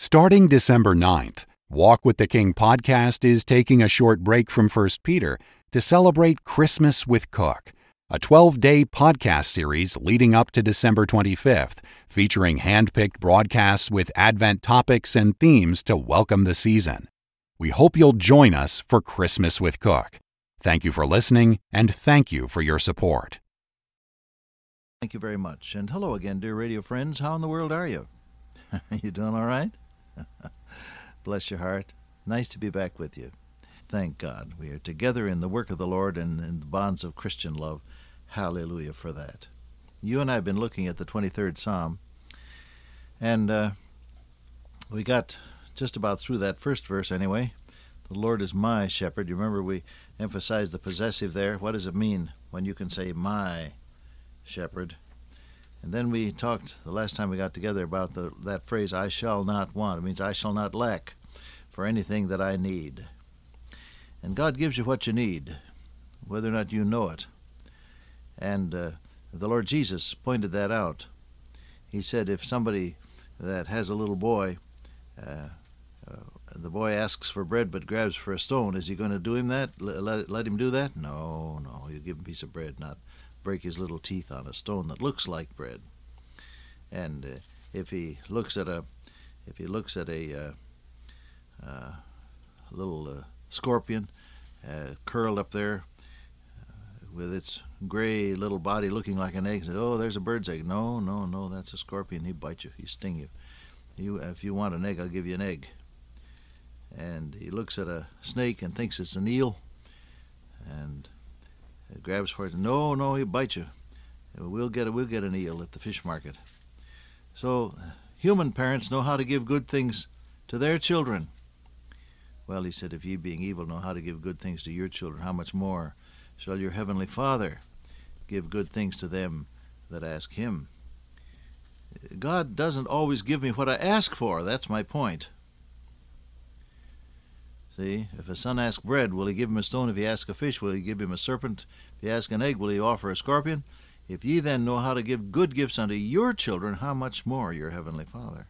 Starting December 9th, Walk with the King podcast is taking a short break from 1 Peter to celebrate Christmas with Cook, a 12 day podcast series leading up to December 25th, featuring hand picked broadcasts with Advent topics and themes to welcome the season. We hope you'll join us for Christmas with Cook. Thank you for listening, and thank you for your support. Thank you very much. And hello again, dear radio friends. How in the world are you? you doing all right? Bless your heart. Nice to be back with you. Thank God. We are together in the work of the Lord and in the bonds of Christian love. Hallelujah for that. You and I have been looking at the 23rd Psalm, and uh, we got just about through that first verse anyway. The Lord is my shepherd. You remember we emphasized the possessive there. What does it mean when you can say my shepherd? And then we talked the last time we got together about the, that phrase, I shall not want. It means I shall not lack for anything that I need. And God gives you what you need, whether or not you know it. And uh, the Lord Jesus pointed that out. He said, if somebody that has a little boy, uh, uh, the boy asks for bread but grabs for a stone, is he going to do him that? Let, let, let him do that? No, no. You give him a piece of bread, not break his little teeth on a stone that looks like bread. And uh, if he looks at a if he looks at a uh, uh, little uh, scorpion uh, curled up there with its gray little body looking like an egg, says, "Oh, there's a bird's egg." No, no, no, that's a scorpion. He bite you. He sting you. You, if you want an egg, I'll give you an egg. And he looks at a snake and thinks it's an eel, and it grabs for it. No, no, he'll bite you. We'll get a, we'll get an eel at the fish market. So human parents know how to give good things to their children. Well, he said, if ye being evil know how to give good things to your children, how much more shall your heavenly Father give good things to them that ask him? God doesn't always give me what I ask for. That's my point. See, if a son asks bread, will he give him a stone? If he asks a fish, will he give him a serpent? If he asks an egg, will he offer a scorpion? If ye then know how to give good gifts unto your children, how much more your heavenly Father?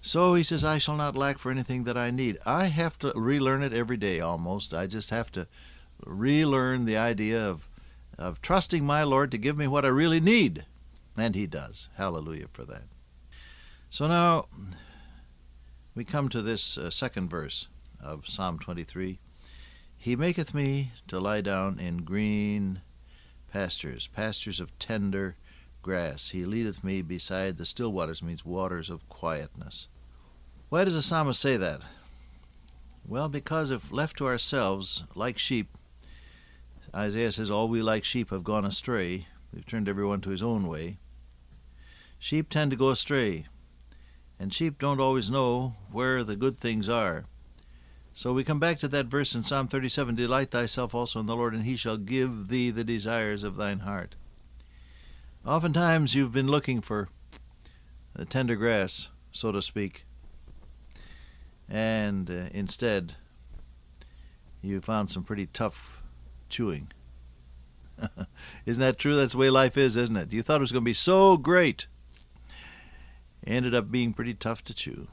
So he says, I shall not lack for anything that I need. I have to relearn it every day almost. I just have to relearn the idea of, of trusting my Lord to give me what I really need. And he does. Hallelujah for that. So now we come to this uh, second verse of Psalm 23. He maketh me to lie down in green pastures, pastures of tender grass. He leadeth me beside the still waters, means waters of quietness. Why does the psalmist say that? Well, because if left to ourselves, like sheep, Isaiah says, All we like sheep have gone astray. We've turned everyone to his own way. Sheep tend to go astray and sheep don't always know where the good things are. So we come back to that verse in Psalm 37 Delight thyself also in the Lord, and he shall give thee the desires of thine heart. Oftentimes you've been looking for the tender grass, so to speak, and uh, instead you found some pretty tough chewing. isn't that true? That's the way life is, isn't it? You thought it was going to be so great ended up being pretty tough to chew.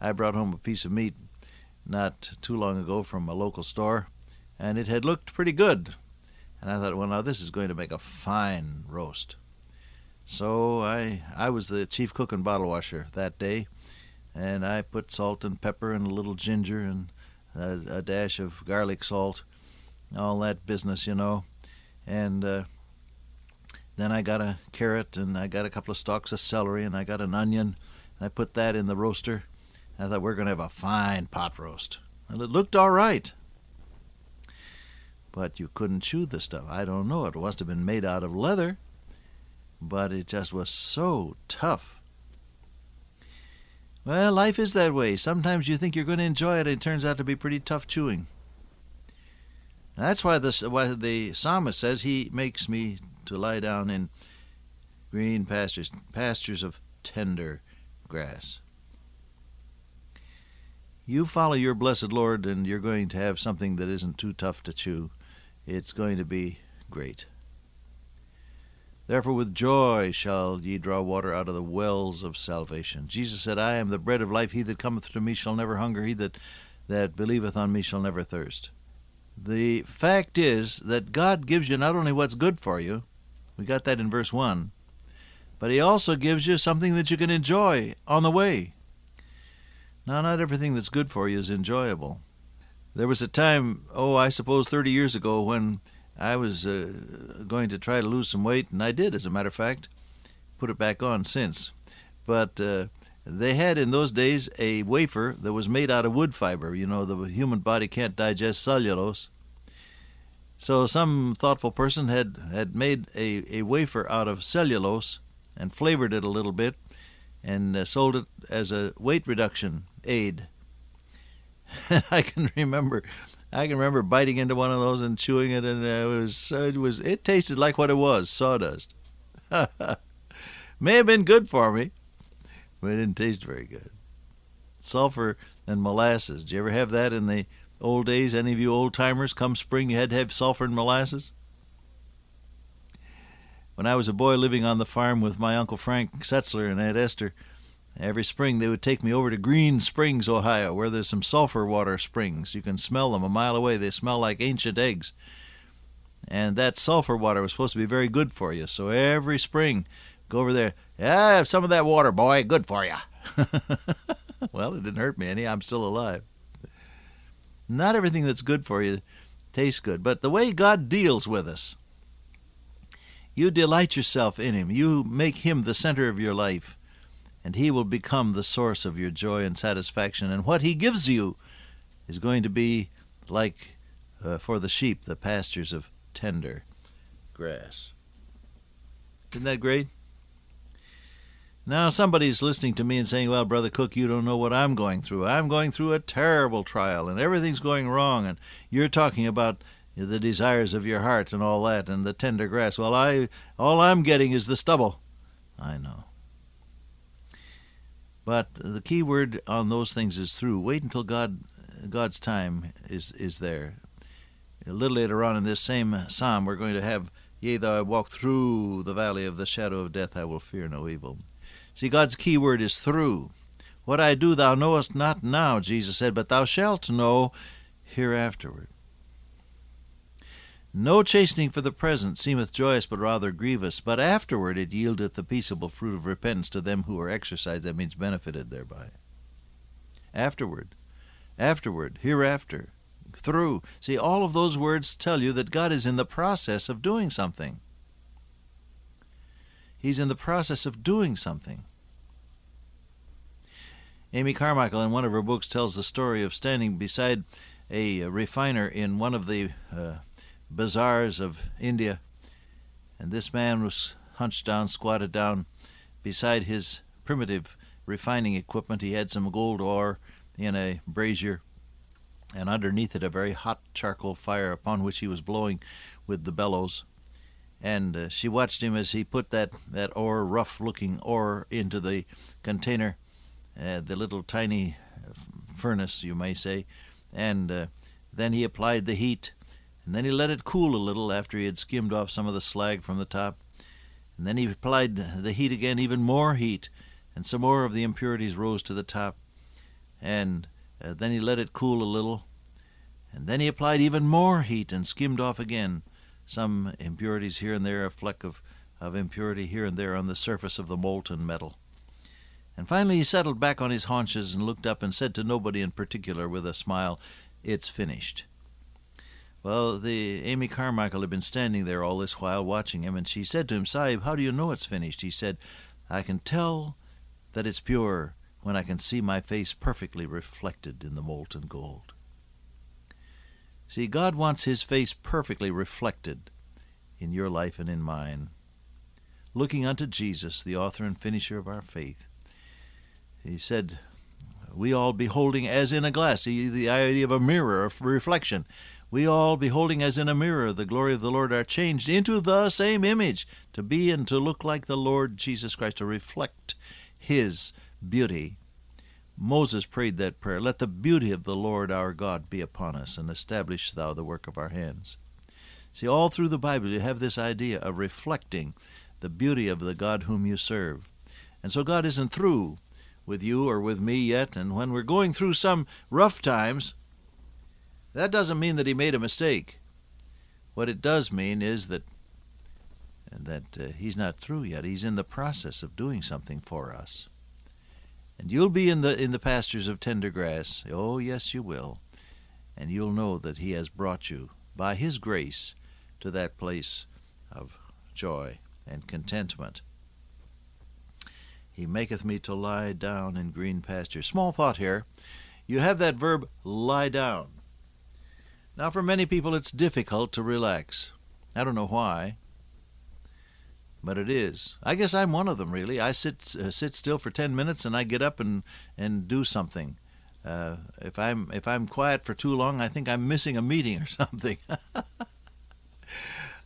I brought home a piece of meat not too long ago from a local store, and it had looked pretty good. And I thought, well, now this is going to make a fine roast. So I I was the chief cook and bottle washer that day, and I put salt and pepper and a little ginger and a, a dash of garlic salt, all that business, you know, and uh, then I got a carrot and I got a couple of stalks of celery and I got an onion and I put that in the roaster. I thought we are going to have a fine pot roast. And it looked all right. But you couldn't chew the stuff. I don't know. It must have been made out of leather. But it just was so tough. Well, life is that way. Sometimes you think you're going to enjoy it, and it turns out to be pretty tough chewing. That's why why the psalmist says, He makes me to lie down in green pastures, pastures of tender grass. You follow your blessed Lord, and you're going to have something that isn't too tough to chew. It's going to be great. Therefore, with joy shall ye draw water out of the wells of salvation. Jesus said, I am the bread of life. He that cometh to me shall never hunger. He that, that believeth on me shall never thirst. The fact is that God gives you not only what's good for you, we got that in verse 1, but He also gives you something that you can enjoy on the way. Now, not everything that's good for you is enjoyable. There was a time, oh, I suppose 30 years ago, when I was uh, going to try to lose some weight, and I did, as a matter of fact. Put it back on since. But uh, they had in those days a wafer that was made out of wood fiber. You know, the human body can't digest cellulose. So some thoughtful person had, had made a, a wafer out of cellulose and flavored it a little bit and uh, sold it as a weight reduction aid. I can remember I can remember biting into one of those and chewing it, and it was it was it tasted like what it was sawdust. May have been good for me, but it didn't taste very good. Sulfur and molasses. Did you ever have that in the old days? Any of you old timers? Come spring, you had to have sulfur and molasses. When I was a boy living on the farm with my uncle Frank Setzler and Aunt Esther, Every spring they would take me over to Green Springs, Ohio, where there's some sulfur water springs. You can smell them a mile away. They smell like ancient eggs. And that sulfur water was supposed to be very good for you. So every spring, go over there. Yeah, have some of that water, boy. Good for you. well, it didn't hurt me any. I'm still alive. Not everything that's good for you tastes good, but the way God deals with us, you delight yourself in Him. You make Him the center of your life and He will become the source of your joy and satisfaction. And what He gives you is going to be like uh, for the sheep, the pastures of tender grass. Isn't that great? Now, somebody's listening to me and saying, Well, Brother Cook, you don't know what I'm going through. I'm going through a terrible trial, and everything's going wrong, and you're talking about the desires of your heart and all that, and the tender grass. Well, I all I'm getting is the stubble. I know. But the key word on those things is through. Wait until God God's time is is there. A little later on in this same psalm, we're going to have, Yea, though I walk through the valley of the shadow of death, I will fear no evil. See, God's key word is through. What I do thou knowest not now, Jesus said, but thou shalt know hereafterward. No chastening for the present seemeth joyous, but rather grievous. But afterward it yieldeth the peaceable fruit of repentance to them who are exercised. That means benefited thereby. Afterward, afterward, hereafter, through. See, all of those words tell you that God is in the process of doing something. He's in the process of doing something. Amy Carmichael, in one of her books, tells the story of standing beside a refiner in one of the uh, bazaars of India, and this man was hunched down, squatted down beside his primitive refining equipment. He had some gold ore in a brazier, and underneath it a very hot charcoal fire upon which he was blowing with the bellows. And uh, she watched him as he put that, that ore, rough looking ore, into the container, uh, the little tiny furnace, you may say, and uh, then he applied the heat and then he let it cool a little after he had skimmed off some of the slag from the top. And then he applied the heat again, even more heat, and some more of the impurities rose to the top. And uh, then he let it cool a little. And then he applied even more heat and skimmed off again some impurities here and there, a fleck of, of impurity here and there on the surface of the molten metal. And finally he settled back on his haunches and looked up and said to nobody in particular with a smile, It's finished. Well, the Amy Carmichael had been standing there all this while watching him, and she said to him, Sahib, how do you know it's finished? He said, I can tell that it's pure when I can see my face perfectly reflected in the molten gold. See, God wants His face perfectly reflected in your life and in mine. Looking unto Jesus, the author and finisher of our faith, He said, We all beholding as in a glass, the idea of a mirror, of reflection we all, beholding as in a mirror the glory of the Lord, are changed into the same image, to be and to look like the Lord Jesus Christ, to reflect His beauty. Moses prayed that prayer Let the beauty of the Lord our God be upon us, and establish thou the work of our hands. See, all through the Bible, you have this idea of reflecting the beauty of the God whom you serve. And so God isn't through with you or with me yet, and when we're going through some rough times, that doesn't mean that He made a mistake. What it does mean is that and that uh, He's not through yet. He's in the process of doing something for us. And you'll be in the in the pastures of tender grass. Oh, yes, you will. And you'll know that He has brought you by His grace to that place of joy and contentment. He maketh me to lie down in green pastures. Small thought here. You have that verb lie down. Now, for many people, it's difficult to relax. I don't know why, but it is. I guess I'm one of them, really. I sit uh, sit still for ten minutes and I get up and and do something. Uh, if I'm if I'm quiet for too long, I think I'm missing a meeting or something.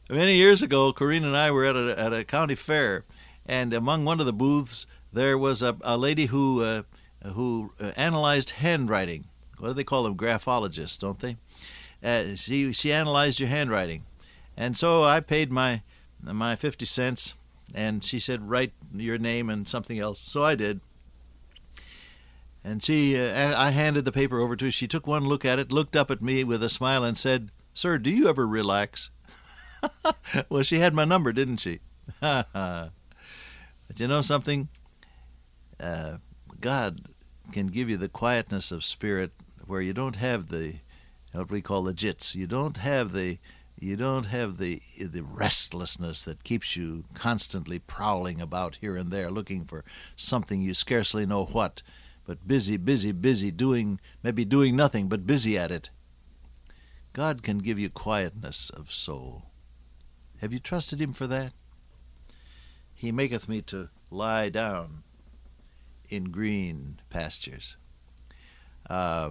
Many years ago, Corrine and I were at a at a county fair, and among one of the booths there was a, a lady who uh, who uh, analyzed handwriting. What do they call them? Graphologists, don't they? Uh, she she analyzed your handwriting, and so I paid my my fifty cents, and she said write your name and something else. So I did. And she, uh, I handed the paper over to her. She took one look at it, looked up at me with a smile, and said, "Sir, do you ever relax?" well, she had my number, didn't she? but you know something? Uh, God can give you the quietness of spirit where you don't have the what we call the jits. You don't have the you don't have the the restlessness that keeps you constantly prowling about here and there looking for something you scarcely know what, but busy, busy, busy doing maybe doing nothing but busy at it. God can give you quietness of soul. Have you trusted him for that? He maketh me to lie down in green pastures. Uh,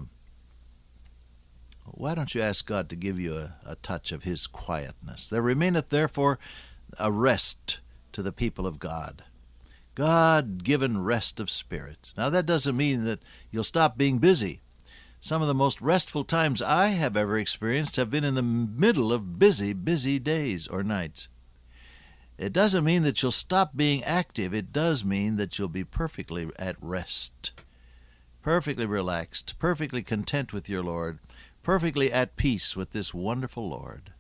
why don't you ask God to give you a, a touch of His quietness? There remaineth therefore a rest to the people of God. God given rest of spirit. Now, that doesn't mean that you'll stop being busy. Some of the most restful times I have ever experienced have been in the middle of busy, busy days or nights. It doesn't mean that you'll stop being active. It does mean that you'll be perfectly at rest, perfectly relaxed, perfectly content with your Lord, perfectly at peace with this wonderful Lord.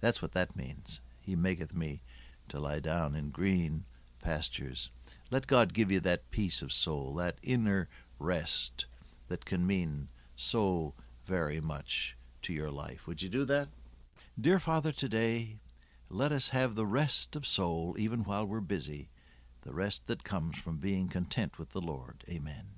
That's what that means. He maketh me to lie down in green pastures. Let God give you that peace of soul, that inner rest that can mean so very much to your life. Would you do that? Dear Father, today let us have the rest of soul even while we're busy, the rest that comes from being content with the Lord. Amen.